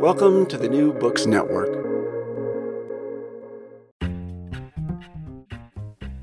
Welcome to the New Books Network.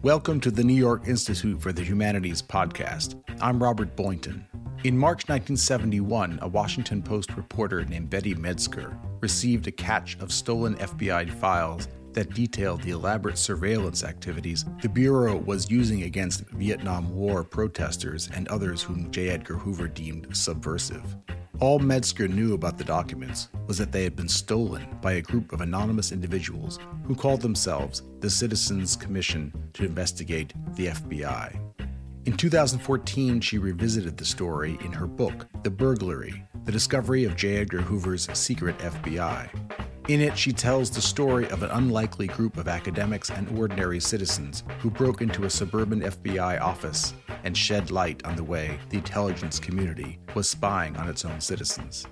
Welcome to the New York Institute for the Humanities podcast. I'm Robert Boynton. In March 1971, a Washington Post reporter named Betty Medsger received a catch of stolen FBI files that detailed the elaborate surveillance activities the Bureau was using against Vietnam War protesters and others whom J. Edgar Hoover deemed subversive. All Medsger knew about the documents was that they had been stolen by a group of anonymous individuals who called themselves the Citizens Commission to Investigate the FBI. In 2014, she revisited the story in her book, The Burglary The Discovery of J. Edgar Hoover's Secret FBI. In it, she tells the story of an unlikely group of academics and ordinary citizens who broke into a suburban FBI office and shed light on the way the intelligence community was spying on its own citizens.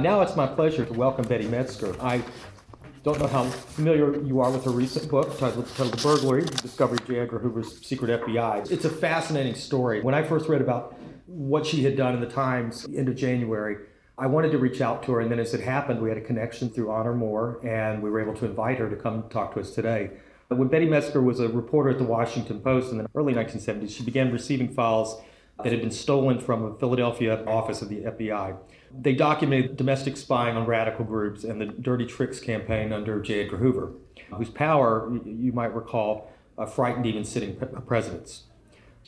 Now it's my pleasure to welcome Betty Medsger. I don't know how familiar you are with her recent book titled, titled The Burglary, Discovery of J. Edgar Hoover's Secret FBI. It's a fascinating story. When I first read about what she had done in the Times end of January, I wanted to reach out to her, and then as it happened, we had a connection through Honor Moore, and we were able to invite her to come talk to us today. When Betty Medsger was a reporter at the Washington Post in the early 1970s, she began receiving files that had been stolen from a Philadelphia office of the FBI. They documented domestic spying on radical groups and the Dirty Tricks campaign under J. Edgar Hoover, whose power, you might recall, uh, frightened even sitting presidents.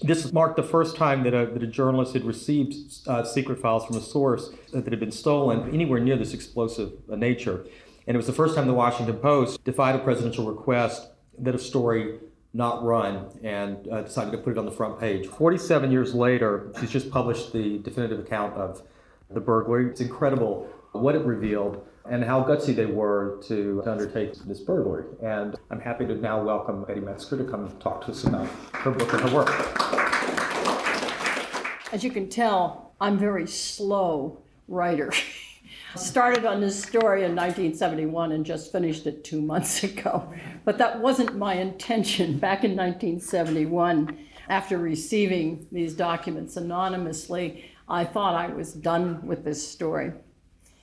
This marked the first time that a, that a journalist had received uh, secret files from a source that had been stolen anywhere near this explosive uh, nature. And it was the first time the Washington Post defied a presidential request that a story not run and uh, decided to put it on the front page. 47 years later, she's just published the definitive account of the burglary. It's incredible what it revealed and how gutsy they were to, to undertake this burglary. And I'm happy to now welcome Betty Medsger to come talk to us about her book and her work. As you can tell, I'm very slow writer. Started on this story in 1971 and just finished it two months ago. But that wasn't my intention. Back in 1971, after receiving these documents anonymously, I thought I was done with this story.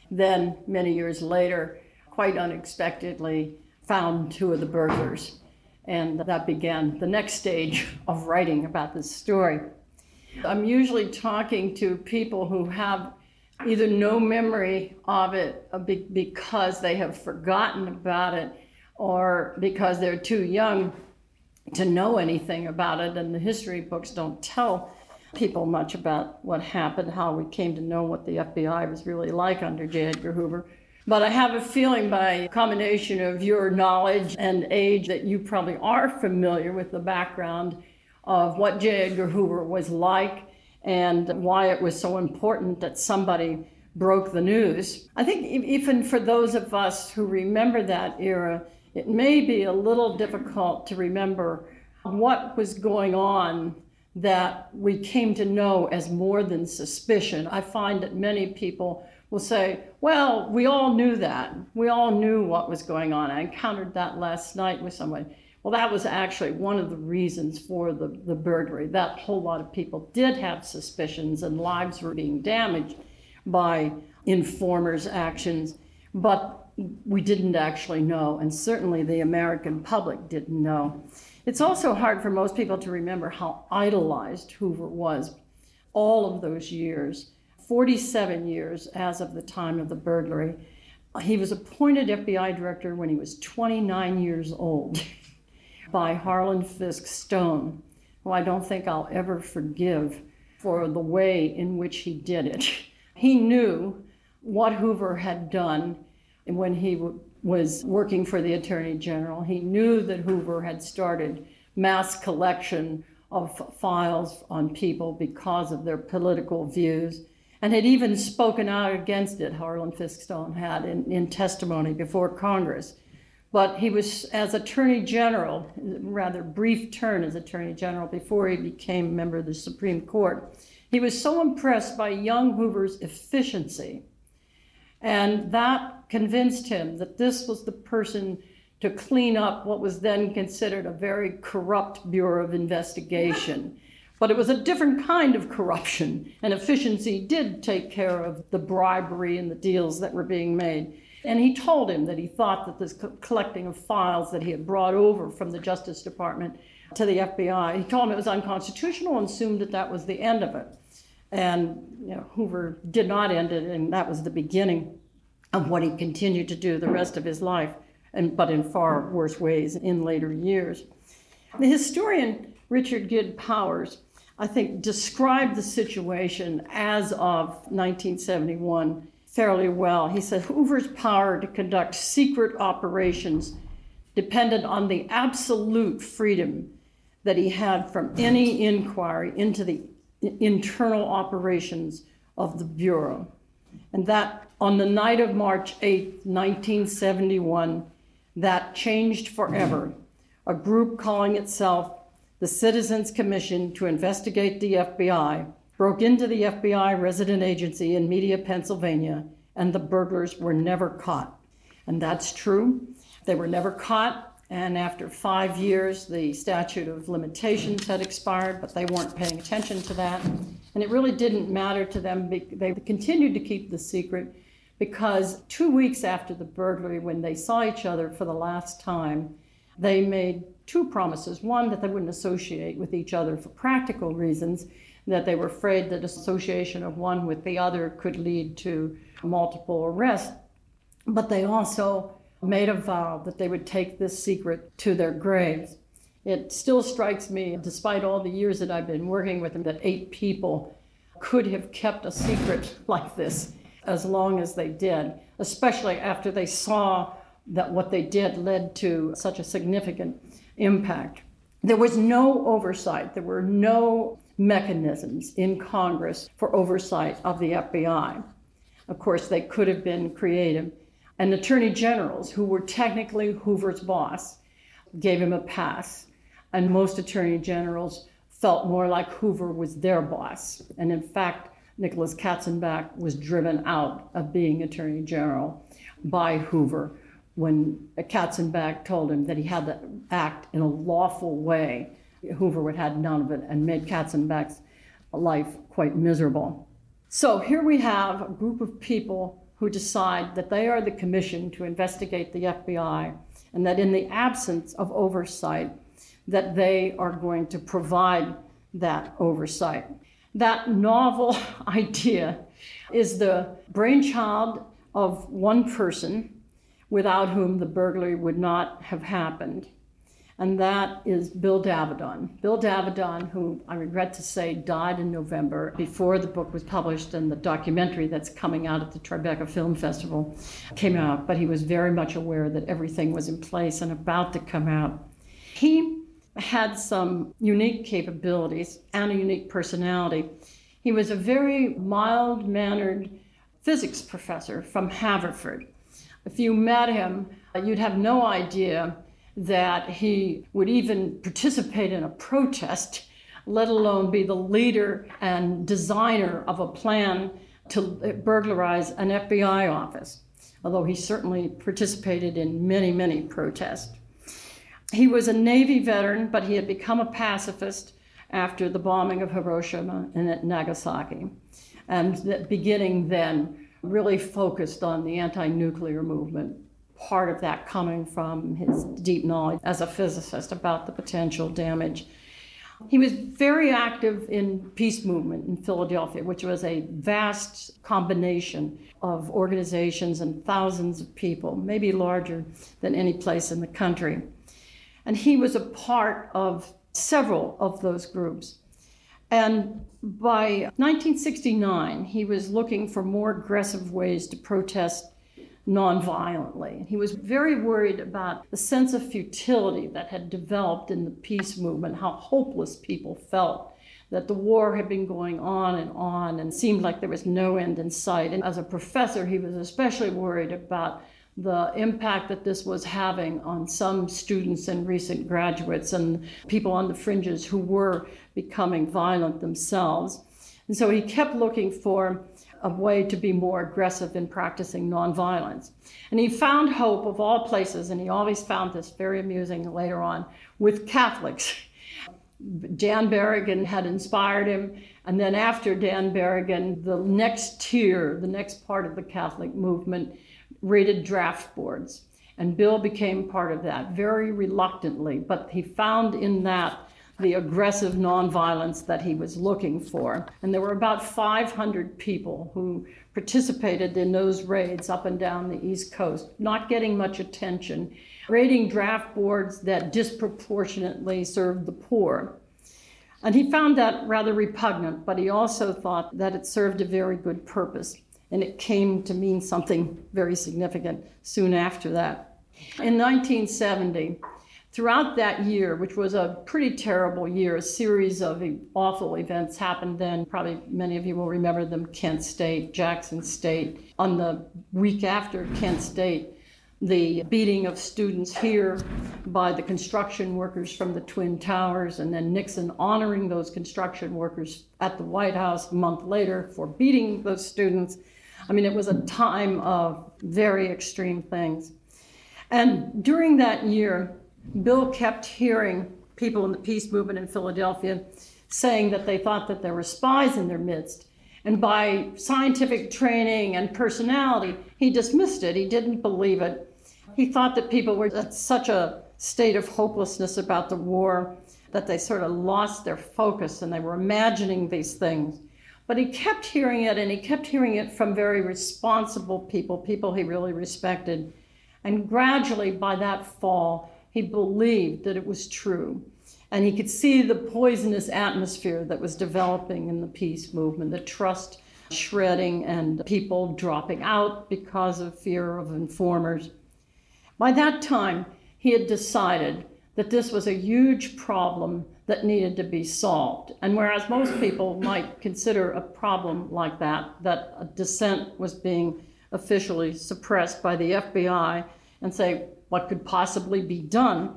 Then, many years later, quite unexpectedly, found two of the burglars. And that began the next stage of writing about this story. I'm usually talking to people who have either no memory of it uh, because they have forgotten about it or because they're too young to know anything about it, and the history books don't tell people much about what happened, how we came to know what the FBI was really like under J. Edgar Hoover. But I have a feeling by combination of your knowledge and age that you probably are familiar with the background of what J. Edgar Hoover was like and why it was so important that somebody broke the news. I think even for those of us who remember that era, it may be a little difficult to remember what was going on that we came to know as more than suspicion. I find that many people will say, well, we all knew that. We all knew what was going on. I encountered that last night with someone. Well, that was actually one of the reasons for the, the burglary. That whole lot of people did have suspicions and lives were being damaged by informers' actions, but we didn't actually know, and certainly the American public didn't know. It's also hard for most people to remember how idolized Hoover was all of those years 47 years as of the time of the burglary. He was appointed FBI director when he was 29 years old by Harlan Fiske Stone, who I don't think I'll ever forgive for the way in which he did it. He knew what Hoover had done when he w- was working for the Attorney General. He knew that Hoover had started mass collection of files on people because of their political views and had even spoken out against it, Harlan Fiske Stone had in, in testimony before Congress. But he was, as Attorney General, rather brief turn as Attorney General before he became member of the Supreme Court, he was so impressed by young Hoover's efficiency. And that convinced him that this was the person to clean up what was then considered a very corrupt Bureau of Investigation. But it was a different kind of corruption, and efficiency did take care of the bribery and the deals that were being made. And he told him that he thought that this collecting of files that he had brought over from the Justice Department to the FBI, he told him it was unconstitutional and assumed that that was the end of it. And you know, Hoover did not end it, and that was the beginning of what he continued to do the rest of his life and, but in far worse ways in later years. The historian Richard Gid Powers, I think, described the situation as of 1971 fairly well. He said Hoover's power to conduct secret operations depended on the absolute freedom that he had from any inquiry into the internal operations of the Bureau. And that on the night of March 8, 1971, that changed forever. Mm-hmm. A group calling itself the Citizens Commission to Investigate the FBI broke into the FBI resident agency in Media, Pennsylvania, and the burglars were never caught. And that's true. They were never caught, and after five years, the statute of limitations had expired, but they weren't paying attention to that. And it really didn't matter to them. They continued to keep the secret because two weeks after the burglary, when they saw each other for the last time, they made two promises. One, that they wouldn't associate with each other for practical reasons, that they were afraid that association of one with the other could lead to multiple arrests. But they also made a vow that they would take this secret to their graves. It still strikes me, despite all the years that I've been working with them, that eight people could have kept a secret like this as long as they did, especially after they saw that what they did led to such a significant impact. There was no oversight, there were no mechanisms in Congress for oversight of the FBI. Of course, they could have been creative. And attorney generals, who were technically Hoover's boss, gave him a pass. And most attorney generals felt more like Hoover was their boss. And in fact, Nicholas Katzenbach was driven out of being Attorney General by Hoover when Katzenbach told him that he had to act in a lawful way. Hoover would have none of it and made Katzenbach's life quite miserable. So here we have a group of people who decide that they are the commission to investigate the FBI and that in the absence of oversight that they are going to provide that oversight. That novel idea is the brainchild of one person without whom the burglary would not have happened. And that is Bill Davidon. Bill Davidon, who I regret to say died in November before the book was published and the documentary that's coming out at the Tribeca Film Festival came out, but he was very much aware that everything was in place and about to come out. He had some unique capabilities and a unique personality. He was a very mild mannered physics professor from Haverford. If you met him, you'd have no idea that he would even participate in a protest, let alone be the leader and designer of a plan to burglarize an FBI office, although he certainly participated in many, many protests. He was a Navy veteran, but he had become a pacifist after the bombing of Hiroshima and Nagasaki. And beginning then, really focused on the anti nuclear movement. Part of that coming from his deep knowledge as a physicist about the potential damage. He was very active in peace movement in Philadelphia, which was a vast combination of organizations and thousands of people, maybe larger than any place in the country. And he was a part of several of those groups. And by 1969, he was looking for more aggressive ways to protest nonviolently. He was very worried about the sense of futility that had developed in the peace movement, how hopeless people felt that the war had been going on and on and seemed like there was no end in sight. And as a professor, he was especially worried about the impact that this was having on some students and recent graduates and people on the fringes who were becoming violent themselves. And so he kept looking for a way to be more aggressive in practicing nonviolence. And he found hope of all places, and he always found this very amusing later on, with Catholics. Dan Berrigan had inspired him, and then after Dan Berrigan, the next tier, the next part of the Catholic movement, rated draft boards. And Bill became part of that very reluctantly, but he found in that the aggressive nonviolence that he was looking for. And there were about 500 people who participated in those raids up and down the East Coast, not getting much attention, raiding draft boards that disproportionately served the poor. And he found that rather repugnant, but he also thought that it served a very good purpose. And it came to mean something very significant soon after that. In 1970, Throughout that year, which was a pretty terrible year, a series of awful events happened then. Probably many of you will remember them Kent State, Jackson State. On the week after Kent State, the beating of students here by the construction workers from the Twin Towers, and then Nixon honoring those construction workers at the White House a month later for beating those students. I mean, it was a time of very extreme things. And during that year, Bill kept hearing people in the peace movement in Philadelphia saying that they thought that there were spies in their midst. And by scientific training and personality, he dismissed it. He didn't believe it. He thought that people were at such a state of hopelessness about the war that they sort of lost their focus and they were imagining these things. But he kept hearing it, and he kept hearing it from very responsible people, people he really respected. And gradually, by that fall, he believed that it was true. And he could see the poisonous atmosphere that was developing in the peace movement, the trust shredding and people dropping out because of fear of informers. By that time, he had decided that this was a huge problem that needed to be solved. And whereas most people might consider a problem like that, that dissent was being officially suppressed by the FBI, and say, what could possibly be done,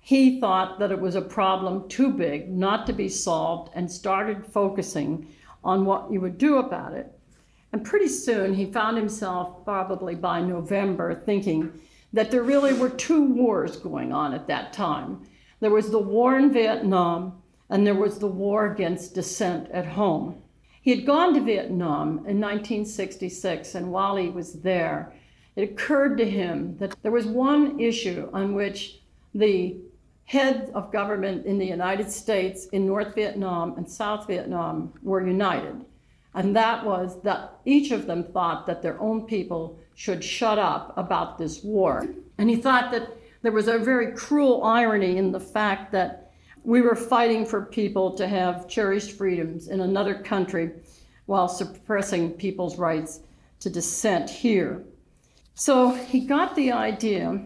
he thought that it was a problem too big not to be solved and started focusing on what you would do about it. And pretty soon he found himself, probably by November, thinking that there really were two wars going on at that time. There was the war in Vietnam, and there was the war against dissent at home. He had gone to Vietnam in 1966, and while he was there, it occurred to him that there was one issue on which the heads of government in the United States, in North Vietnam, and South Vietnam were united. And that was that each of them thought that their own people should shut up about this war. And he thought that there was a very cruel irony in the fact that we were fighting for people to have cherished freedoms in another country while suppressing people's rights to dissent here. So he got the idea,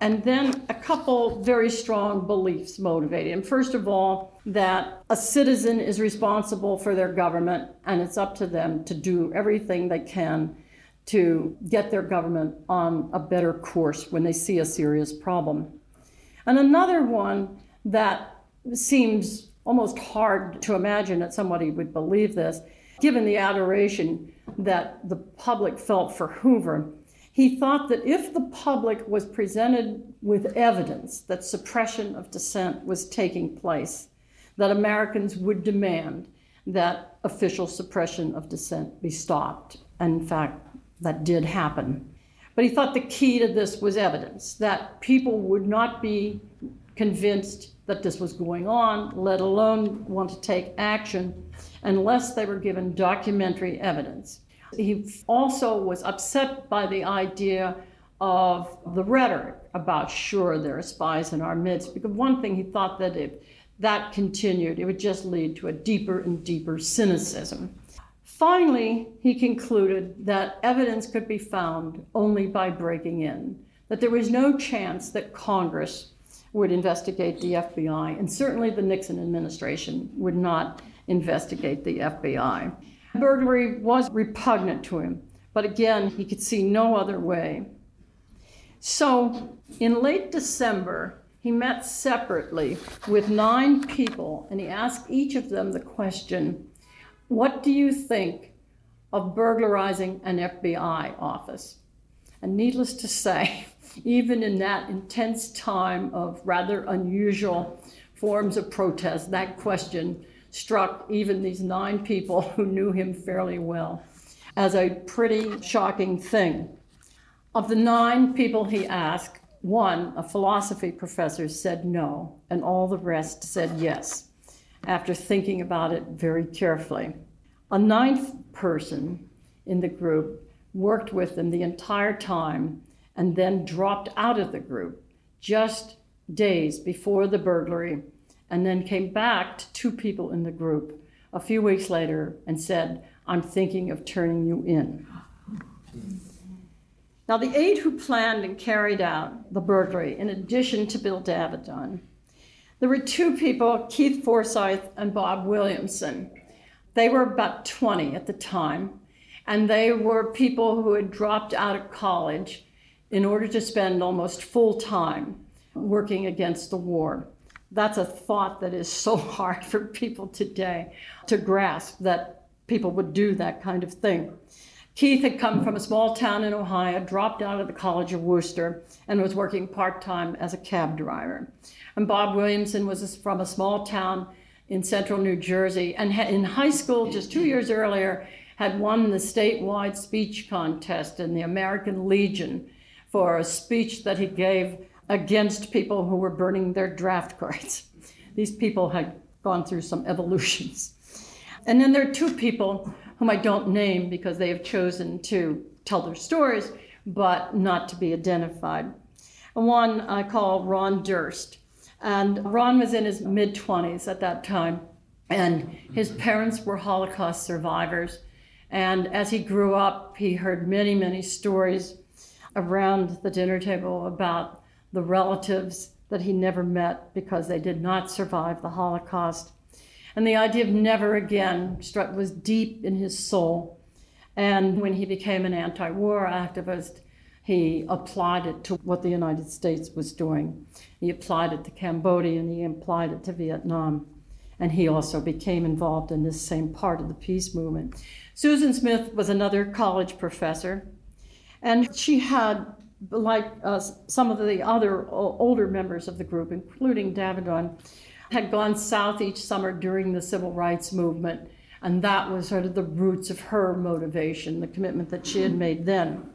and then a couple very strong beliefs motivated him. First of all, that a citizen is responsible for their government, and it's up to them to do everything they can to get their government on a better course when they see a serious problem. And another one that seems almost hard to imagine that somebody would believe this, given the adoration that the public felt for Hoover he thought that if the public was presented with evidence that suppression of dissent was taking place, that Americans would demand that official suppression of dissent be stopped. And in fact, that did happen. But he thought the key to this was evidence, that people would not be convinced that this was going on, let alone want to take action, unless they were given documentary evidence. He also was upset by the idea of the rhetoric about, sure, there are spies in our midst, because one thing he thought that if that continued, it would just lead to a deeper and deeper cynicism. Finally, he concluded that evidence could be found only by breaking in, that there was no chance that Congress would investigate the FBI, and certainly the Nixon administration would not investigate the FBI. Burglary was repugnant to him, but again, he could see no other way. So, in late December, he met separately with nine people and he asked each of them the question What do you think of burglarizing an FBI office? And needless to say, even in that intense time of rather unusual forms of protest, that question struck even these nine people who knew him fairly well as a pretty shocking thing. Of the nine people he asked, one, a philosophy professor, said no, and all the rest said yes, after thinking about it very carefully. A ninth person in the group worked with them the entire time and then dropped out of the group just days before the burglary, and then came back to two people in the group a few weeks later and said, I'm thinking of turning you in. Now, the eight who planned and carried out the burglary, in addition to Bill Davidon, there were two people, Keith Forsyth and Bob Williamson. They were about 20 at the time, and they were people who had dropped out of college in order to spend almost full time working against the war. That's a thought that is so hard for people today to grasp that people would do that kind of thing. Keith had come from a small town in Ohio, dropped out of the College of Wooster, and was working part time as a cab driver. And Bob Williamson was from a small town in central New Jersey, and in high school, just two years earlier, had won the statewide speech contest in the American Legion for a speech that he gave against people who were burning their draft cards. These people had gone through some evolutions. And then there are two people whom I don't name because they have chosen to tell their stories, but not to be identified. One I call Ron Durst. And Ron was in his mid 20s at that time, and his parents were Holocaust survivors. And as he grew up, he heard many, many stories around the dinner table about the relatives that he never met because they did not survive the Holocaust. And the idea of never again struck was deep in his soul. And when he became an anti war activist, he applied it to what the United States was doing. He applied it to Cambodia and he applied it to Vietnam. And he also became involved in this same part of the peace movement. Susan Smith was another college professor, and she had, like uh, some of the other older members of the group, including Davidon, had gone south each summer during the civil rights movement, and that was sort of the roots of her motivation, the commitment that she had made then.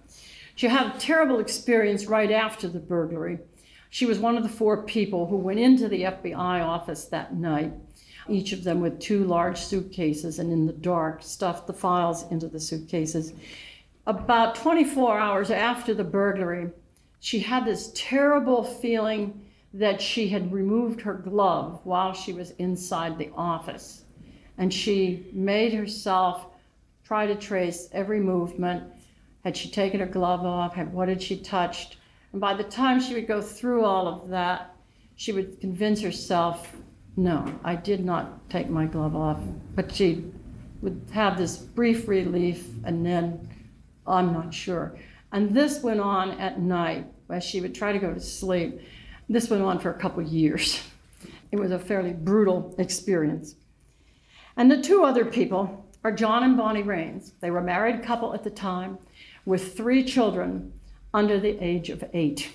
She had a terrible experience right after the burglary. She was one of the four people who went into the FBI office that night, each of them with two large suitcases, and in the dark, stuffed the files into the suitcases. About 24 hours after the burglary, she had this terrible feeling that she had removed her glove while she was inside the office. And she made herself try to trace every movement. Had she taken her glove off? Had, what had she touched? And by the time she would go through all of that, she would convince herself, no, I did not take my glove off. But she would have this brief relief and then, I'm not sure. And this went on at night as she would try to go to sleep. This went on for a couple years. It was a fairly brutal experience. And the two other people are John and Bonnie Raines. They were a married couple at the time with three children under the age of eight.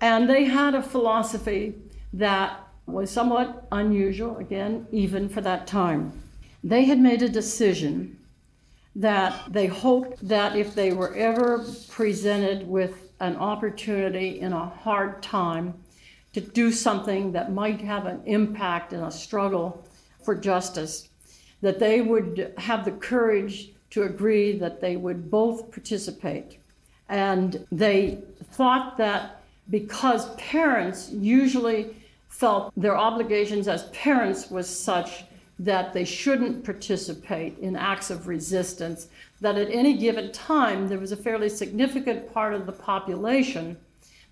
And they had a philosophy that was somewhat unusual, again, even for that time. They had made a decision that they hoped that if they were ever presented with an opportunity in a hard time to do something that might have an impact in a struggle for justice, that they would have the courage to agree that they would both participate. And they thought that because parents usually felt their obligations as parents was such that they shouldn't participate in acts of resistance, that at any given time there was a fairly significant part of the population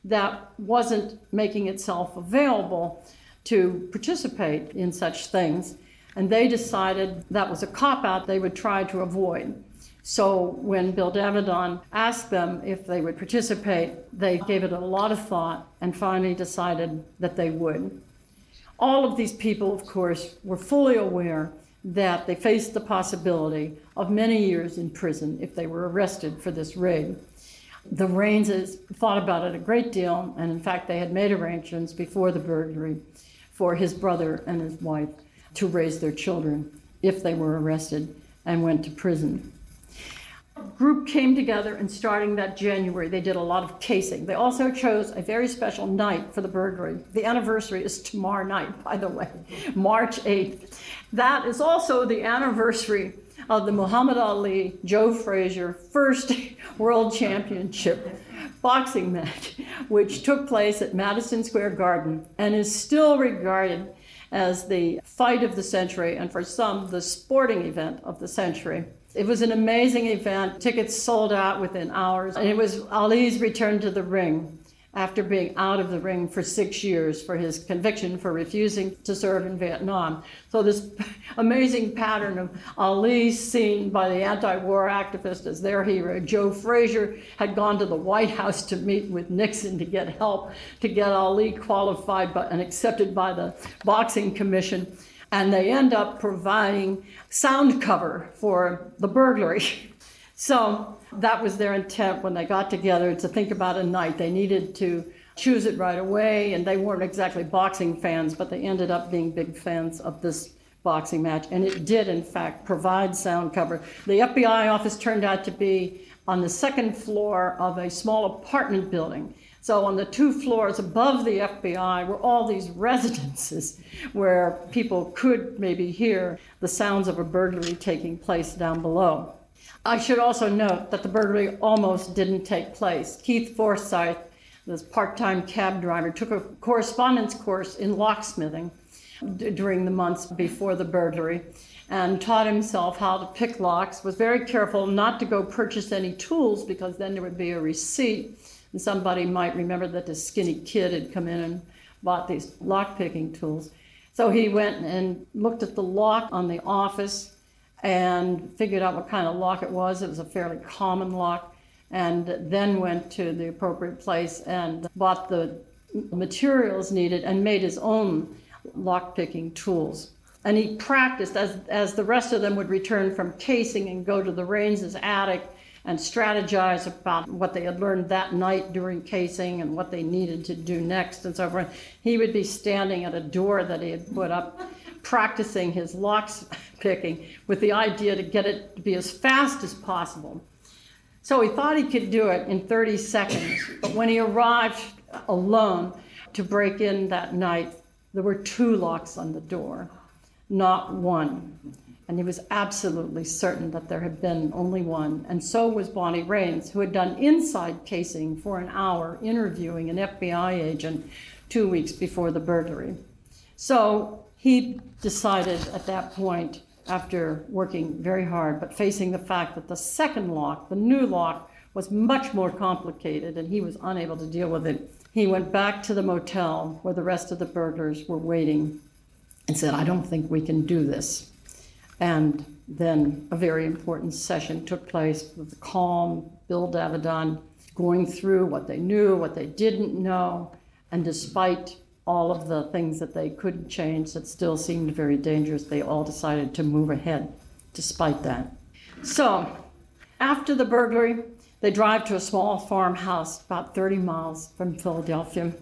that wasn't making itself available to participate in such things. And they decided that was a cop out they would try to avoid. So when Bill Davidon asked them if they would participate, they gave it a lot of thought and finally decided that they would. All of these people, of course, were fully aware that they faced the possibility of many years in prison if they were arrested for this raid. The Raineses thought about it a great deal, and in fact, they had made arrangements before the burglary for his brother and his wife to raise their children if they were arrested and went to prison group came together and starting that January, they did a lot of casing. They also chose a very special night for the burglary. The anniversary is tomorrow night, by the way, March 8th. That is also the anniversary of the Muhammad Ali Joe Frazier first world championship boxing match, which took place at Madison Square Garden and is still regarded as the fight of the century and for some the sporting event of the century. It was an amazing event. Tickets sold out within hours. And it was Ali's return to the ring after being out of the ring for six years for his conviction for refusing to serve in Vietnam. So, this amazing pattern of Ali seen by the anti war activist as their hero. Joe Frazier had gone to the White House to meet with Nixon to get help to get Ali qualified by, and accepted by the Boxing Commission and they end up providing sound cover for the burglary. so that was their intent when they got together to think about a night. They needed to choose it right away, and they weren't exactly boxing fans, but they ended up being big fans of this boxing match. And it did, in fact, provide sound cover. The FBI office turned out to be on the second floor of a small apartment building. So on the two floors above the FBI were all these residences where people could maybe hear the sounds of a burglary taking place down below. I should also note that the burglary almost didn't take place. Keith Forsyth, this part time cab driver, took a correspondence course in locksmithing d- during the months before the burglary and taught himself how to pick locks, was very careful not to go purchase any tools because then there would be a receipt and somebody might remember that this skinny kid had come in and bought these lock picking tools. So he went and looked at the lock on the office and figured out what kind of lock it was. It was a fairly common lock. And then went to the appropriate place and bought the materials needed and made his own lock picking tools. And he practiced as, as the rest of them would return from casing and go to the Raineses' attic and strategize about what they had learned that night during casing and what they needed to do next and so forth. He would be standing at a door that he had put up, practicing his locks picking with the idea to get it to be as fast as possible. So he thought he could do it in 30 seconds, but when he arrived alone to break in that night, there were two locks on the door, not one and he was absolutely certain that there had been only one. And so was Bonnie Raines, who had done inside casing for an hour interviewing an FBI agent two weeks before the burglary. So he decided at that point, after working very hard, but facing the fact that the second lock, the new lock, was much more complicated and he was unable to deal with it. He went back to the motel where the rest of the burglars were waiting and said, I don't think we can do this. And then a very important session took place with the calm Bill Davidon going through what they knew, what they didn't know, and despite all of the things that they couldn't change that still seemed very dangerous, they all decided to move ahead despite that. So, after the burglary, they drive to a small farmhouse about 30 miles from Philadelphia,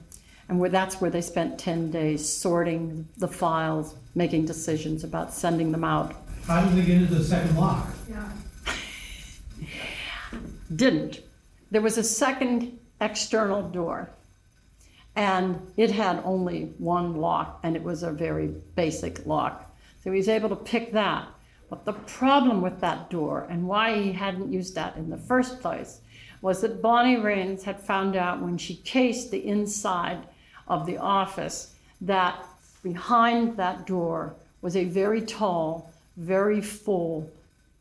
and where, that's where they spent 10 days sorting the files, making decisions about sending them out how did they get into the second lock? Yeah. Didn't. There was a second external door. and it had only one lock, and it was a very basic lock. So he was able to pick that. But the problem with that door, and why he hadn't used that in the first place, was that Bonnie Raines had found out when she cased the inside of the office that behind that door was a very tall, very full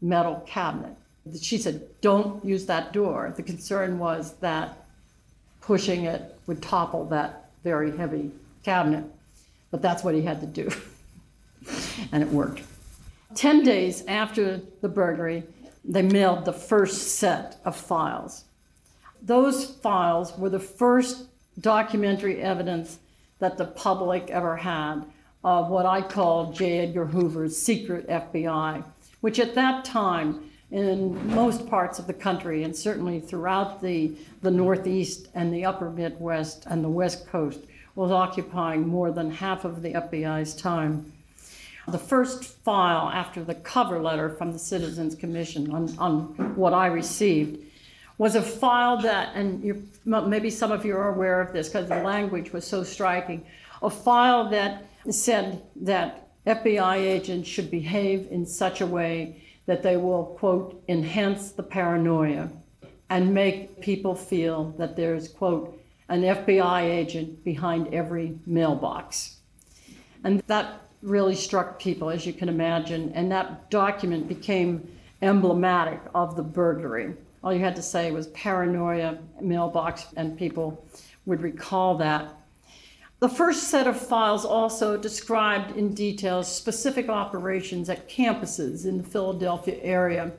metal cabinet. She said, Don't use that door. The concern was that pushing it would topple that very heavy cabinet. But that's what he had to do. and it worked. Ten days after the burglary, they mailed the first set of files. Those files were the first documentary evidence that the public ever had of what I call J. Edgar Hoover's secret FBI, which at that time, in most parts of the country, and certainly throughout the, the Northeast and the upper Midwest and the West Coast, was occupying more than half of the FBI's time. The first file after the cover letter from the Citizens Commission on, on what I received was a file that, and maybe some of you are aware of this because the language was so striking, a file that said that FBI agents should behave in such a way that they will, quote, enhance the paranoia and make people feel that there's, quote, an FBI agent behind every mailbox. And that really struck people, as you can imagine, and that document became emblematic of the burglary. All you had to say was paranoia mailbox, and people would recall that. The first set of files also described in detail specific operations at campuses in the Philadelphia area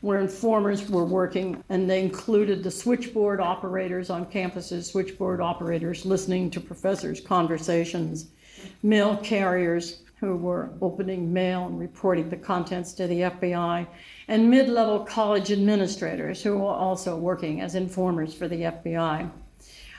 where informers were working, and they included the switchboard operators on campuses, switchboard operators listening to professors' conversations, mail carriers who were opening mail and reporting the contents to the FBI, and mid level college administrators who were also working as informers for the FBI.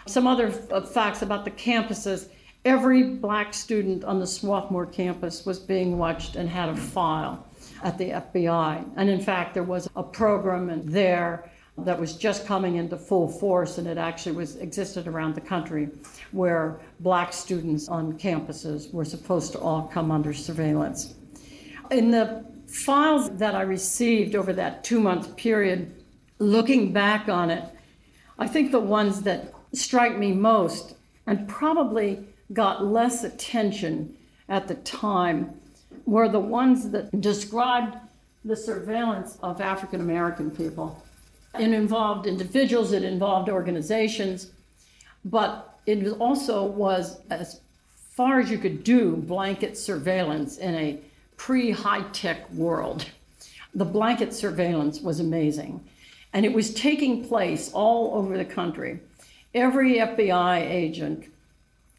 Some other uh, facts about the campuses every black student on the Swarthmore campus was being watched and had a file at the FBI. And in fact, there was a program there that was just coming into full force, and it actually was existed around the country, where black students on campuses were supposed to all come under surveillance. In the files that I received over that two month period, looking back on it, I think the ones that strike me most and probably got less attention at the time were the ones that described the surveillance of African American people. It involved individuals, it involved organizations, but it also was, as far as you could do, blanket surveillance in a pre high tech world. The blanket surveillance was amazing. And it was taking place all over the country. Every FBI agent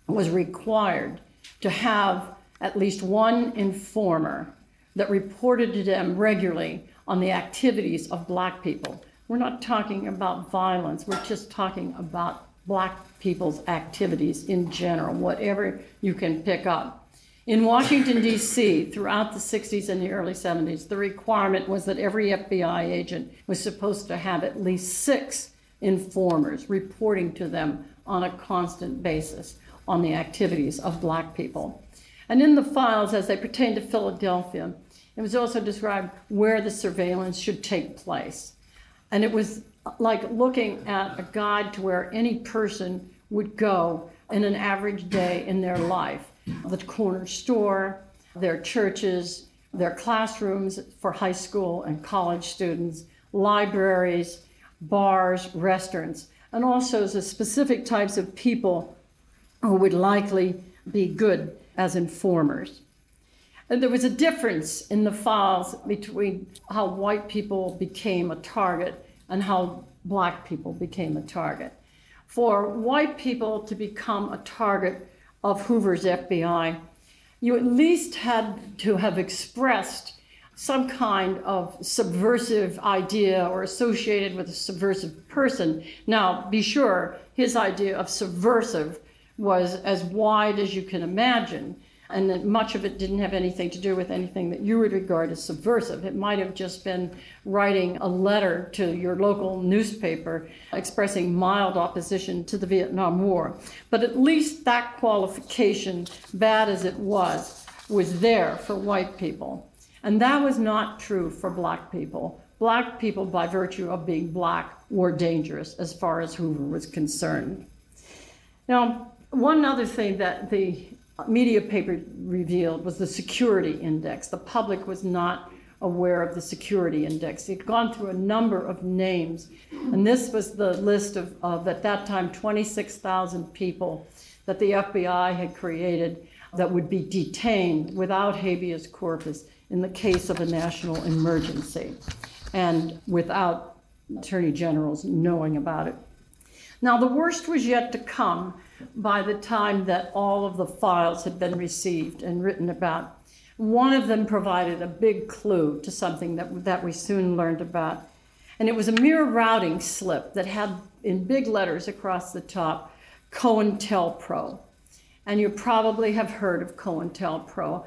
was required to have at least one informer that reported to them regularly on the activities of black people. We're not talking about violence, we're just talking about black people's activities in general, whatever you can pick up. In Washington, D.C., throughout the 60s and the early 70s, the requirement was that every FBI agent was supposed to have at least six informers reporting to them on a constant basis on the activities of black people. And in the files, as they pertain to Philadelphia, it was also described where the surveillance should take place. And it was uh, like looking at a guide to where any person would go in an average day in their life the corner store, their churches, their classrooms for high school and college students, libraries, bars, restaurants, and also the specific types of people who would likely be good as informers. And there was a difference in the files between how white people became a target and how black people became a target. For white people to become a target of Hoover's FBI, you at least had to have expressed some kind of subversive idea or associated with a subversive person. Now, be sure, his idea of subversive was as wide as you can imagine. and that much of it didn't have anything to do with anything that you would regard as subversive. It might have just been writing a letter to your local newspaper expressing mild opposition to the Vietnam War. But at least that qualification, bad as it was, was there for white people. And that was not true for black people. Black people, by virtue of being black, were dangerous as far as Hoover was concerned. Now, one other thing that the media paper revealed was the security index. The public was not aware of the security index. It had gone through a number of names, and this was the list of, of at that time, 26,000 people that the FBI had created that would be detained without habeas corpus in the case of a national emergency and without attorney generals knowing about it. Now, the worst was yet to come by the time that all of the files had been received and written about. One of them provided a big clue to something that, that we soon learned about. And it was a mere routing slip that had in big letters across the top COINTELPRO. And you probably have heard of COINTELPRO.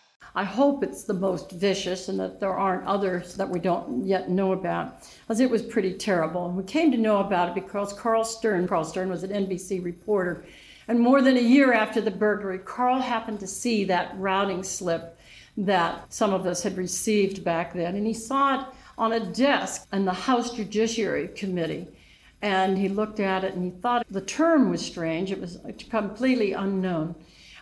I hope it's the most vicious and that there aren't others that we don't yet know about, as it was pretty terrible. And we came to know about it because Carl Stern, Carl Stern was an NBC reporter, and more than a year after the burglary, Carl happened to see that routing slip that some of us had received back then. And he saw it on a desk in the House Judiciary Committee. And he looked at it and he thought the term was strange. It was completely unknown.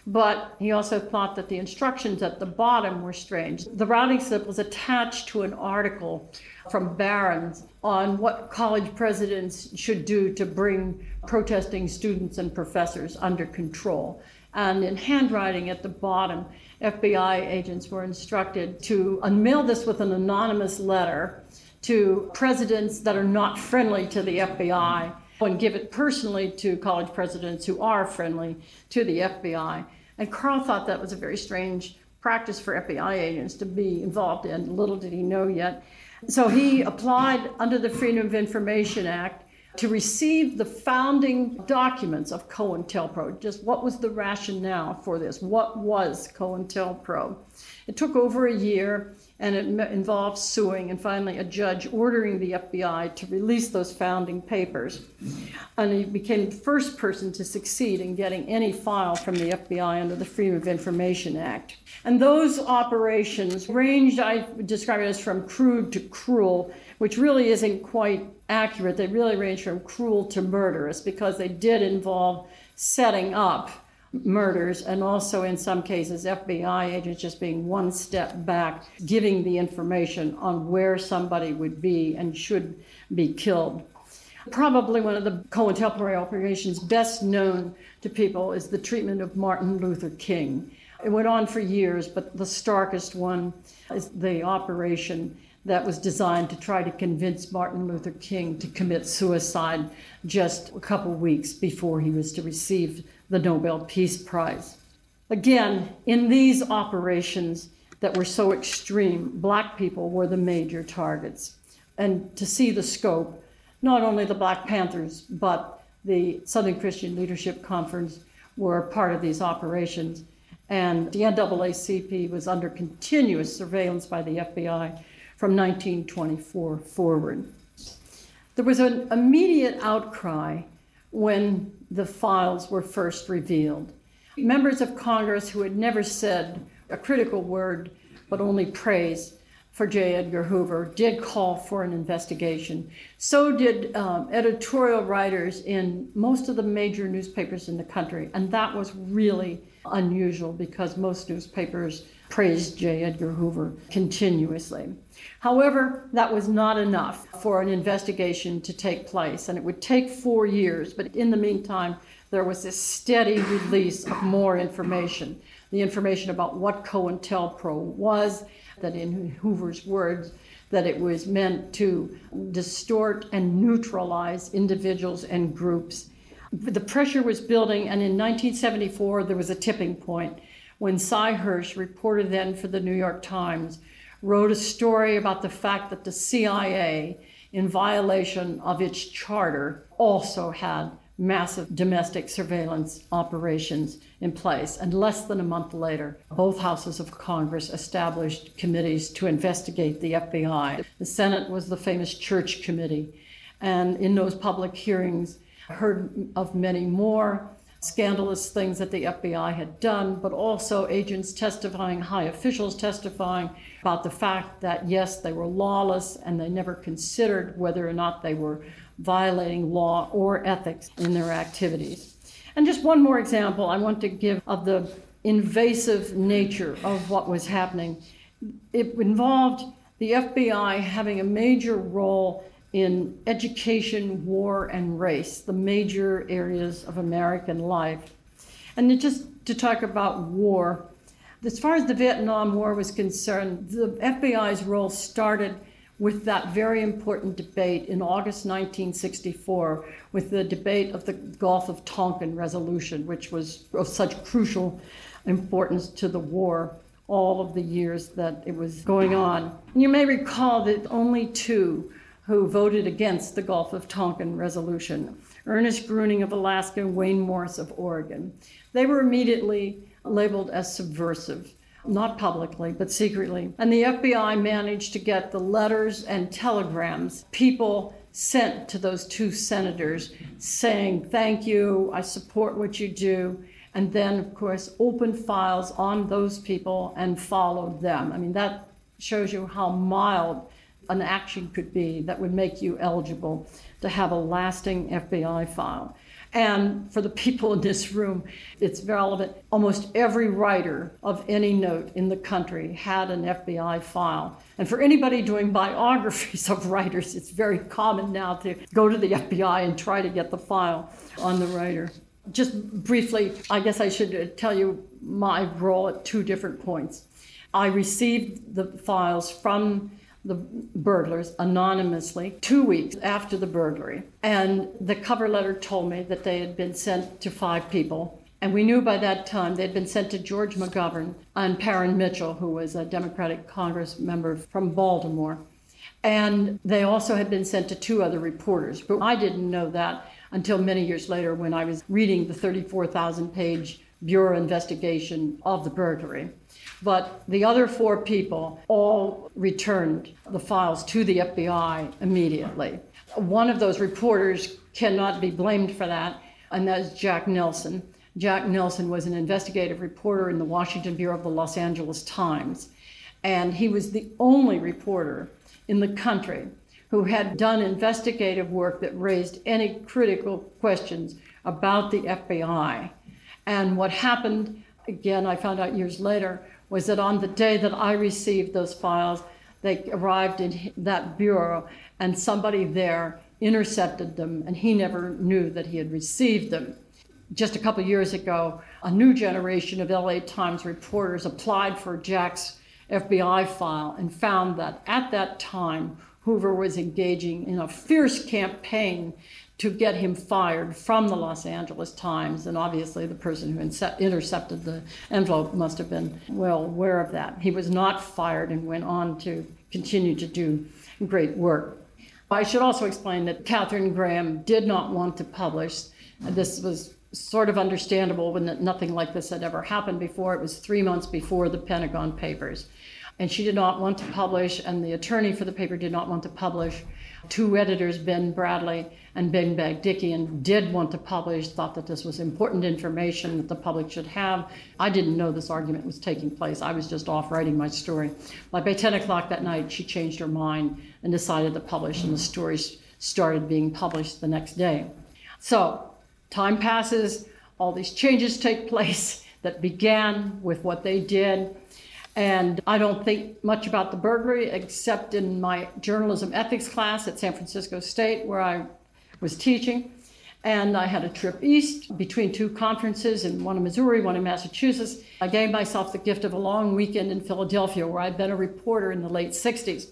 But he also thought that the instructions at the bottom were strange. The routing slip was attached to an article from Barron's on what college presidents should do to bring protesting students and professors under control. And in handwriting at the bottom, FBI agents were instructed to unmail this with an anonymous letter to presidents that are not friendly to the FBI and give it personally to college presidents who are friendly to the FBI. And Carl thought that was a very strange practice for FBI agents to be involved in. Little did he know yet so he applied under the Freedom of Information Act to receive the founding documents of COINTELPRO. Just what was the rationale for this? What was COINTELPRO? It took over a year and it involved suing and finally a judge ordering the FBI to release those founding papers. And he became the first person to succeed in getting any file from the FBI under the Freedom of Information Act. And those operations ranged, I describe it as from crude to cruel, which really isn't quite accurate. They really range from cruel to murderous because they did involve setting up murders, and also in some cases, FBI agents just being one step back, giving the information on where somebody would be and should be killed. Probably one of the COINTELPRO operations best known to people is the treatment of Martin Luther King. It went on for years, but the starkest one is the operation that was designed to try to convince Martin Luther King to commit suicide just a couple weeks before he was to receive the Nobel Peace Prize. Again, in these operations that were so extreme, black people were the major targets. And to see the scope, not only the Black Panthers, but the Southern Christian Leadership Conference were part of these operations. And the NAACP was under continuous surveillance by the FBI from 1924 forward. There was an immediate outcry when the files were first revealed. Members of Congress who had never said a critical word but only praise for J. Edgar Hoover did call for an investigation. So did um, editorial writers in most of the major newspapers in the country, and that was really unusual because most newspapers praised J. Edgar Hoover continuously. However, that was not enough for an investigation to take place, and it would take four years. But in the meantime, there was this steady release of more information. The information about what COINTELPRO was, that in Hoover's words, that it was meant to distort and neutralize individuals and groups. The pressure was building, and in 1974, there was a tipping point when Sy Hersh, reporter then for the New York Times, wrote a story about the fact that the CIA, in violation of its charter, also had massive domestic surveillance operations in place. And less than a month later, both houses of Congress established committees to investigate the FBI. The Senate was the famous Church Committee. And in those public hearings, heard of many more scandalous things that the FBI had done, but also agents testifying, high officials testifying about the fact that, yes, they were lawless and they never considered whether or not they were violating law or ethics in their activities. And just one more example I want to give of the invasive nature of what was happening. It involved the FBI having a major role in education, war, and race, the major areas of American life. And just to talk about war, as far as the Vietnam War was concerned, the FBI's role started with that very important debate in August 1964, with the debate of the Gulf of Tonkin resolution, which was of such crucial importance to the war all of the years that it was going on. And you may recall that only two who voted against the Gulf of Tonkin resolution Ernest Gruening of Alaska and Wayne Morse of Oregon. They were immediately labeled as subversive not publicly, but secretly. And the FBI managed to get the letters and telegrams people sent to those two senators saying, Thank you, I support what you do. And then, of course, opened files on those people and followed them. I mean, that shows you how mild an action could be that would make you eligible to have a lasting FBI file. And for the people in this room, it's relevant. Almost every writer of any note in the country had an FBI file. And for anybody doing biographies of writers, it's very common now to go to the FBI and try to get the file on the writer. Just briefly, I guess I should tell you my role at two different points. I received the files from the burglars anonymously two weeks after the burglary. And the cover letter told me that they had been sent to five people. And we knew by that time they'd been sent to George McGovern and Parren Mitchell, who was a Democratic Congress member from Baltimore. And they also had been sent to two other reporters. But I didn't know that until many years later when I was reading the 34,000 page Bureau investigation of the burglary. But the other four people all returned the files to the FBI immediately. One of those reporters cannot be blamed for that, and that is Jack Nelson. Jack Nelson was an investigative reporter in the Washington Bureau of the Los Angeles Times, and he was the only reporter in the country who had done investigative work that raised any critical questions about the FBI. And what happened, again, I found out years later, was that on the day that I received those files, they arrived in that bureau and somebody there intercepted them and he never knew that he had received them. Just a couple years ago, a new generation of LA Times reporters applied for Jack's FBI file and found that at that time, Hoover was engaging in a fierce campaign to get him fired from the Los Angeles Times. And obviously, the person who intercepted the envelope must have been well aware of that. He was not fired and went on to continue to do great work. I should also explain that Katharine Graham did not want to publish. This was sort of understandable when nothing like this had ever happened before. It was three months before the Pentagon Papers. And she did not want to publish, and the attorney for the paper did not want to publish. Two editors, Ben Bradlee and Ben Bagdikian did want to publish, thought that this was important information that the public should have. I didn't know this argument was taking place. I was just off writing my story. By 10 o'clock that night, she changed her mind and decided to publish, and the story started being published the next day. So, time passes, all these changes take place that began with what they did. And I don't think much about the burglary except in my journalism ethics class at San Francisco State, where I was teaching. And I had a trip east between two conferences, one in Missouri, one in Massachusetts. I gave myself the gift of a long weekend in Philadelphia, where I'd been a reporter in the late 60s.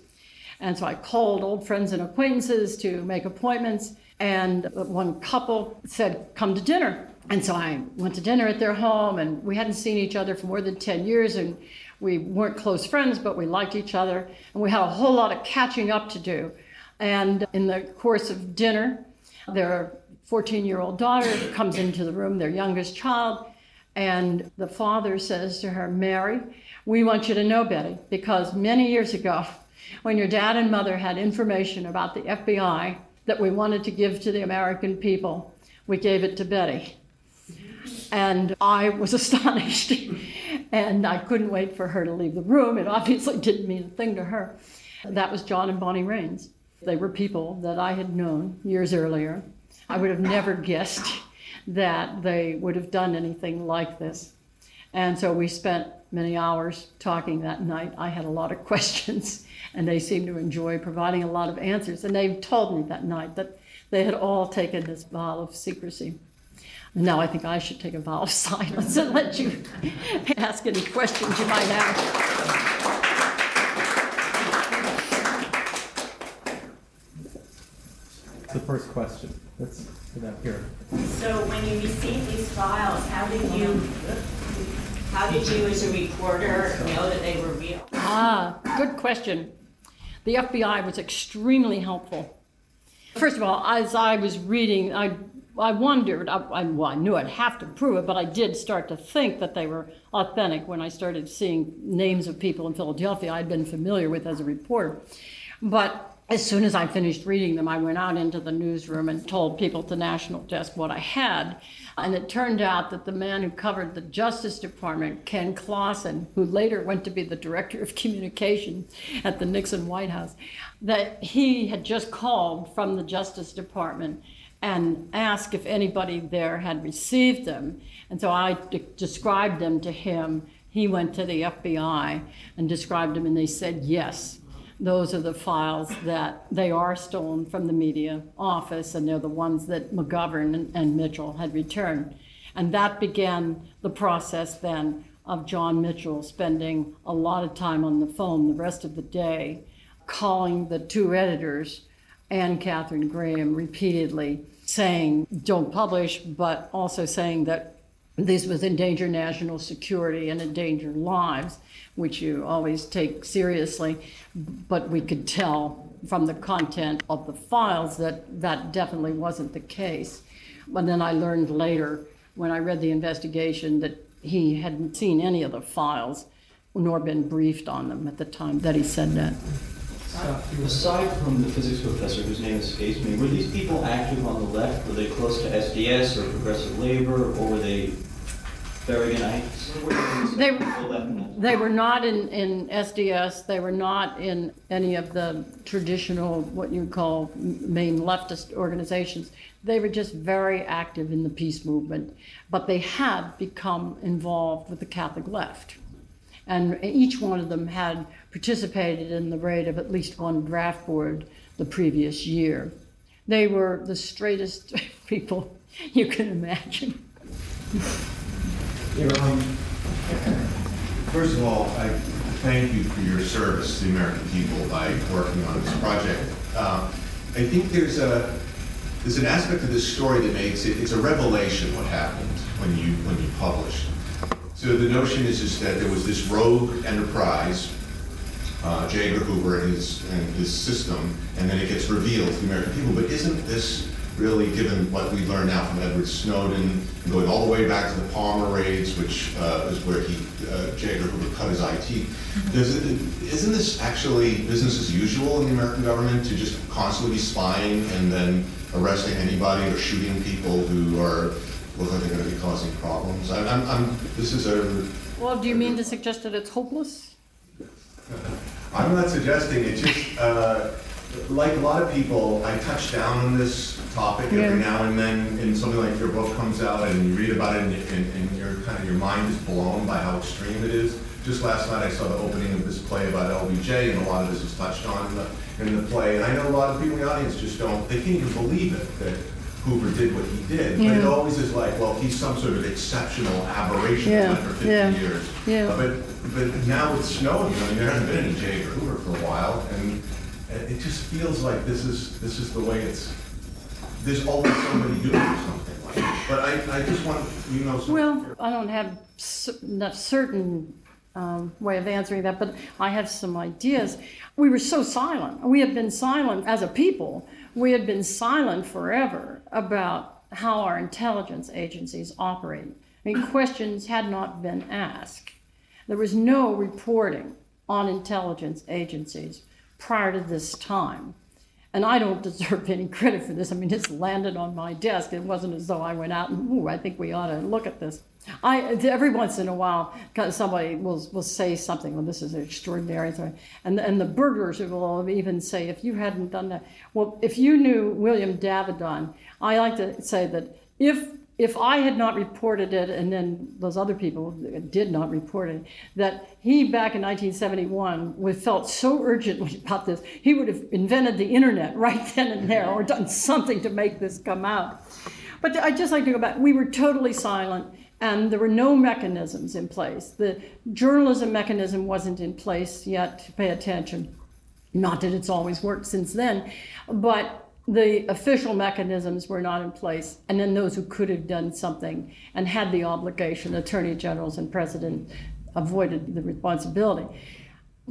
And so I called old friends and acquaintances to make appointments. And one couple said, Come to dinner. And so I went to dinner at their home, and we hadn't seen each other for more than 10 years. And we weren't close friends, but we liked each other. And we had a whole lot of catching up to do. And in the course of dinner, their 14 year old daughter comes into the room, their youngest child, and the father says to her, Mary, we want you to know, Betty, because many years ago, when your dad and mother had information about the FBI that we wanted to give to the American people, we gave it to Betty. And I was astonished. and I couldn't wait for her to leave the room. It obviously didn't mean a thing to her. That was John and Bonnie Raines. They were people that I had known years earlier. I would have never guessed that they would have done anything like this. And so we spent many hours talking that night. I had a lot of questions, and they seemed to enjoy providing a lot of answers. And they told me that night that they had all taken this vow of secrecy. Now I think I should take a vow of silence and let you ask any questions you might have. The first question. Let's get up here. So when you received these files, how did you, how did you as a reporter know that they were real? Ah, good question. The FBI was extremely helpful. First of all, as I was reading, I, I wondered, I, I, well, I knew I'd have to prove it, but I did start to think that they were authentic when I started seeing names of people in Philadelphia I'd been familiar with as a reporter. But as soon as I finished reading them, I went out into the newsroom and told people at the National Desk what I had. And it turned out that the man who covered the Justice Department, Ken Clawson, who later went to be the director of communications at the Nixon White House, that he had just called from the Justice Department and asked if anybody there had received them. And so I de- described them to him. He went to the FBI and described them, and they said yes those are the files that they are stolen from the Media office, and they're the ones that McGovern and, and Mitchell had returned. And that began the process then of John Mitchell spending a lot of time on the phone the rest of the day, calling the two editors and Katharine Graham repeatedly, saying, don't publish, but also saying that this was endanger national security and endanger lives, which you always take seriously. But we could tell from the content of the files that that definitely wasn't the case. But then I learned later, when I read the investigation, that he hadn't seen any of the files nor been briefed on them at the time that he said that. Aside from the physics professor whose name escapes me, were these people active on the left? Were they close to SDS or Progressive Labor, or were they they, they were not in, in SDS, they were not in any of the traditional, what you call main leftist organizations. They were just very active in the peace movement, but they had become involved with the Catholic left. And each one of them had participated in the raid of at least one draft board the previous year. They were the straightest people you can imagine. Um, first of all, I thank you for your service to the American people by working on this project. Uh, I think there's a there's an aspect of this story that makes it it's a revelation what happened when you when you published. So the notion is just that there was this rogue enterprise, uh, J. Edgar Hoover and his and his system, and then it gets revealed to the American people. But isn't this really, given what we've learned now from Edward Snowden, going all the way back to the Palmer raids, which uh, is where he, uh, J. Edgar Hoover cut his IT. Does it, isn't this actually business as usual in the American government to just constantly be spying and then arresting anybody or shooting people who are look like they're going to be causing problems? I'm, I'm, I'm, this is a. Well, do you mean to suggest that it's hopeless? I'm not suggesting it. Just uh, like a lot of people, I touch down on this topic Yeah. every now and then, and something like your book comes out and you read about it and, and, and your kind of your mind is blown by how extreme it is. Just last night I saw the opening of this play about LBJ and a lot of this is touched on in the, in the play. And I know a lot of people in the audience just don't, they can't even believe it, that Hoover did what he did. But it Yeah. always is like, well, he's some sort of exceptional aberration Yeah, after 50 yeah, years. yeah. But, but now with Snowden, I mean, there hasn't been any J. Edgar Hoover for a while, and it just feels like this is, this is the way it's, there's always somebody doing something like that. But I, I just want, you know, Well, I don't have enough certain um, way of answering that, but I have some ideas. We were so silent. We have been silent as a people. We had been silent forever about how our intelligence agencies operate. I mean, questions had not been asked. There was no reporting on intelligence agencies prior to this time. And I don't deserve any credit for this. I mean, it's landed on my desk. It wasn't as though I went out and, ooh, I think we ought to look at this. I every once in a while, somebody will will say something. Well, this is extraordinary, and and the burglars will even say, if you hadn't done that, well, if you knew William Davidon, I like to say that if if I had not reported it, and then those other people did not report it, that he back in 1971 was felt so urgently about this, he would have invented the internet right then and there, or done something to make this come out. But I just like to go back. We were totally silent, and there were no mechanisms in place. The journalism mechanism wasn't in place yet to pay attention. Not that it's always worked since then, but the official mechanisms were not in place, and then those who could have done something and had the obligation, attorney generals and president, avoided the responsibility.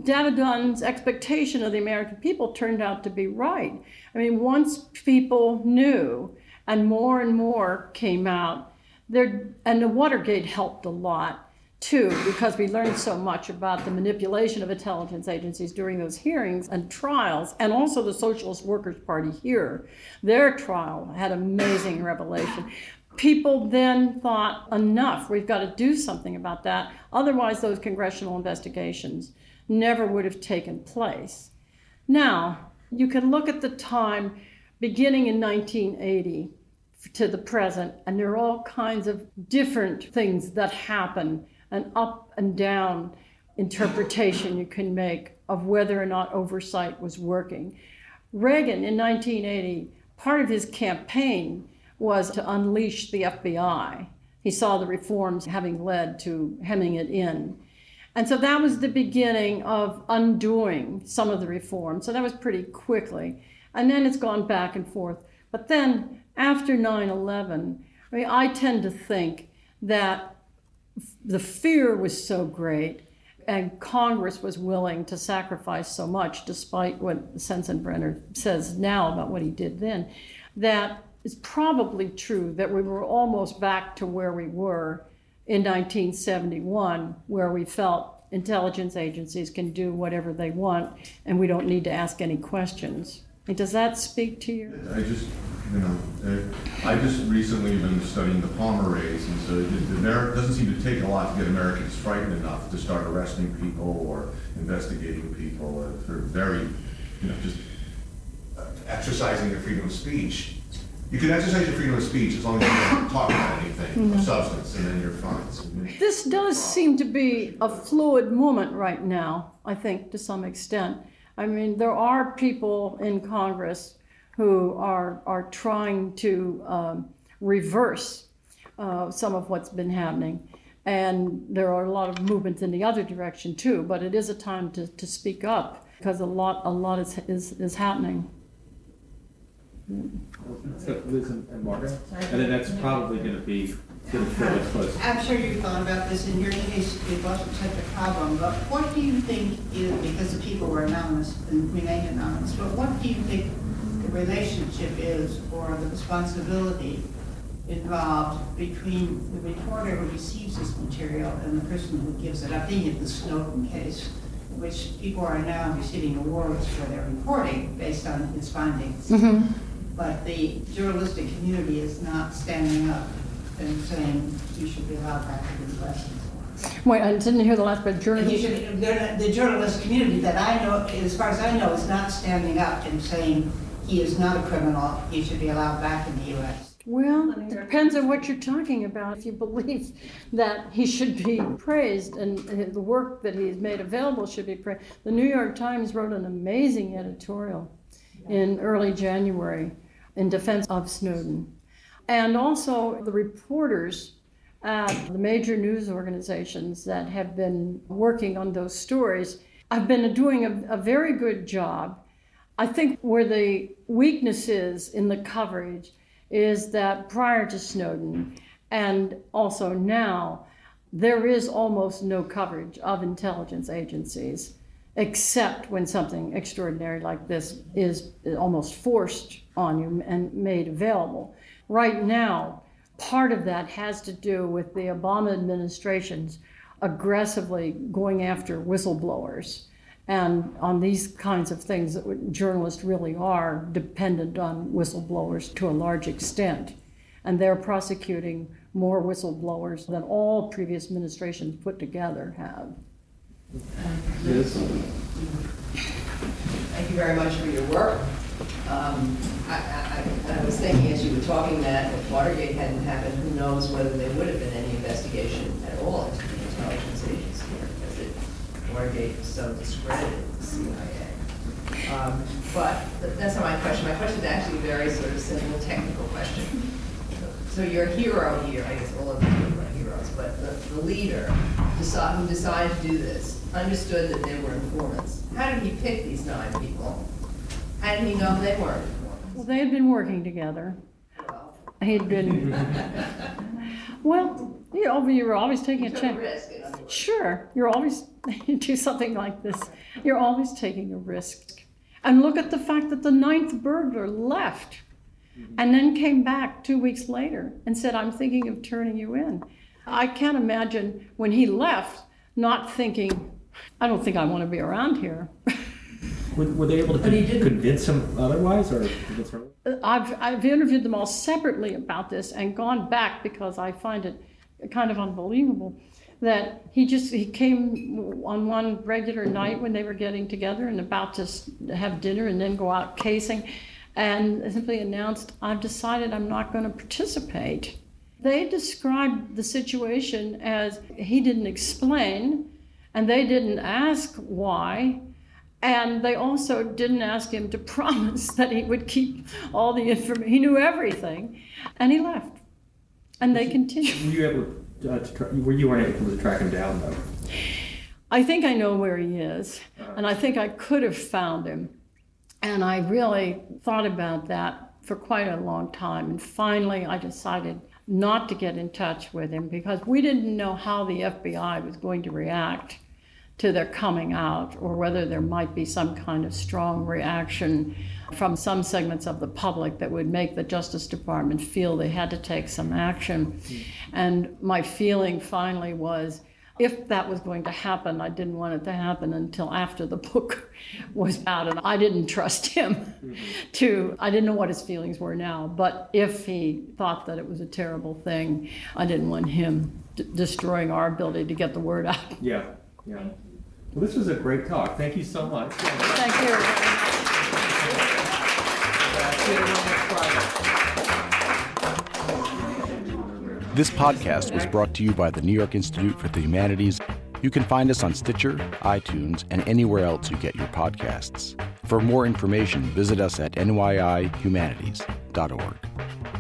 Davidon's expectation of the American people turned out to be right. I mean, once people knew, and more and more came out, there, and the Watergate helped a lot too, because we learned so much about the manipulation of intelligence agencies during those hearings and trials, and also the Socialist Workers' Party here. Their trial had amazing revelation. People then thought, enough, we've got to do something about that. Otherwise, those congressional investigations never would have taken place. Now, you can look at the time beginning in 1980 to the present, and there are all kinds of different things that happen an up and down interpretation you can make of whether or not oversight was working. Reagan in 1980, part of his campaign was to unleash the FBI. He saw the reforms having led to hemming it in. And so that was the beginning of undoing some of the reforms. So that was pretty quickly. And then it's gone back and forth. But then after 9 11, I mean, I tend to think that the fear was so great and Congress was willing to sacrifice so much, despite what Sensenbrenner says now about what he did then, that it's probably true that we were almost back to where we were in 1971, where we felt intelligence agencies can do whatever they want and we don't need to ask any questions. Does that speak to you? I just, you know, I just recently been studying the Palmer raids, and so it, it doesn't seem to take a lot to get Americans frightened enough to start arresting people or investigating people for very, you know, just exercising their freedom of speech. You can exercise your freedom of speech as long as you don't talk about anything of Mhm. substance, and then you're fine. So, This does seem to be a fluid moment right now, I think, to some extent. I mean, there are people in Congress who are, are trying to um, reverse uh, some of what's been happening. And there are a lot of movements in the other direction too, but it is a time to, to speak up because a lot, a lot is, is, is happening. So Liz and Margaret, and then that's probably gonna be, gonna fairly close. I'm sure you've thought about this, in your case, it wasn't such a problem, but what do you think is, because the people were anonymous and remained anonymous, but what do you think the relationship is or the responsibility involved between the reporter who receives this material and the person who gives it? I'm thinking of the Snowden case, in which people are now receiving awards for their reporting based on its findings. Mhm. But the journalistic community is not standing up and saying you should be allowed back to do lessons. Wait, I didn't hear the last bit. And Journalism. you should, the the journalist community that I know, as far as I know, is not standing up and saying he is not a criminal, he should be allowed back in the US. Well, it depends on what you're talking about. If you believe that he should be praised and uh, the work that he's made available should be praised. The New York Times wrote an amazing editorial in early January in defense of Snowden. And also the reporters at the major news organizations that have been working on those stories have been doing a, a very good job. I think where the weakness is in the coverage is that prior to Snowden and also now, there is almost no coverage of intelligence agencies except when something extraordinary like this is almost forced on you and made available. Right now, part of that has to do with the Obama administration's aggressively going after whistleblowers. And on these kinds of things, journalists really are dependent on whistleblowers to a large extent. And they're prosecuting more whistleblowers than all previous administrations put together have. Yes. Thank you very much for your work. Um, I, I, I, was thinking as you were talking that if Watergate hadn't happened, who knows whether there would have been any investigation at all into the intelligence agency because it, Watergate so discredited the CIA. Um, but that's not my question. My question is actually a very sort of simple technical question. So your hero here, I guess all of you are heroes, but the, the leader decide, who decided to do this understood that they were informants. How did he pick these nine people? How did he know they weren't? Well, they had been working together. He'd been. well, you know, you were always taking a chance. Sure, you're always you do something like this. You're always taking a risk. And look at the fact that the ninth burglar left and then came back two weeks later and said, I'm thinking of turning you in. I can't imagine when he left not thinking, I don't think I want to be around here. were, were, they able to con- convince him otherwise, or I've, I've interviewed them all separately about this and gone back because I find it kind of unbelievable that he just he came on one regular night when they were getting together and about to have dinner and then go out casing and simply announced, I've decided I'm not going to participate. They described the situation as he didn't explain, and they didn't ask why, and they also didn't ask him to promise that he would keep all the information. He knew everything, and he left. And they continued. Were you able to, uh, to tra- were you weren't able to track him down though? I think I know where he is, uh-huh. and I think I could have found him. And I really thought about that for quite a long time. And finally, I decided not to get in touch with him because we didn't know how the FBI was going to react to their coming out or whether there might be some kind of strong reaction from some segments of the public that would make the Justice Department feel they had to take some action. Hmm. And my feeling finally was if that was going to happen, I didn't want it to happen until after the book was out. And I didn't trust him hmm. to, I didn't know what his feelings were now. But if he thought that it was a terrible thing, I didn't want him d- destroying our ability to get the word out. Yeah, yeah. Well, this was a great talk. Thank you so much. Thank you. This podcast was brought to you by the New York Institute for the Humanities. You can find us on Stitcher, iTunes, and anywhere else you get your podcasts. For more information, visit us at nyihumanities.org.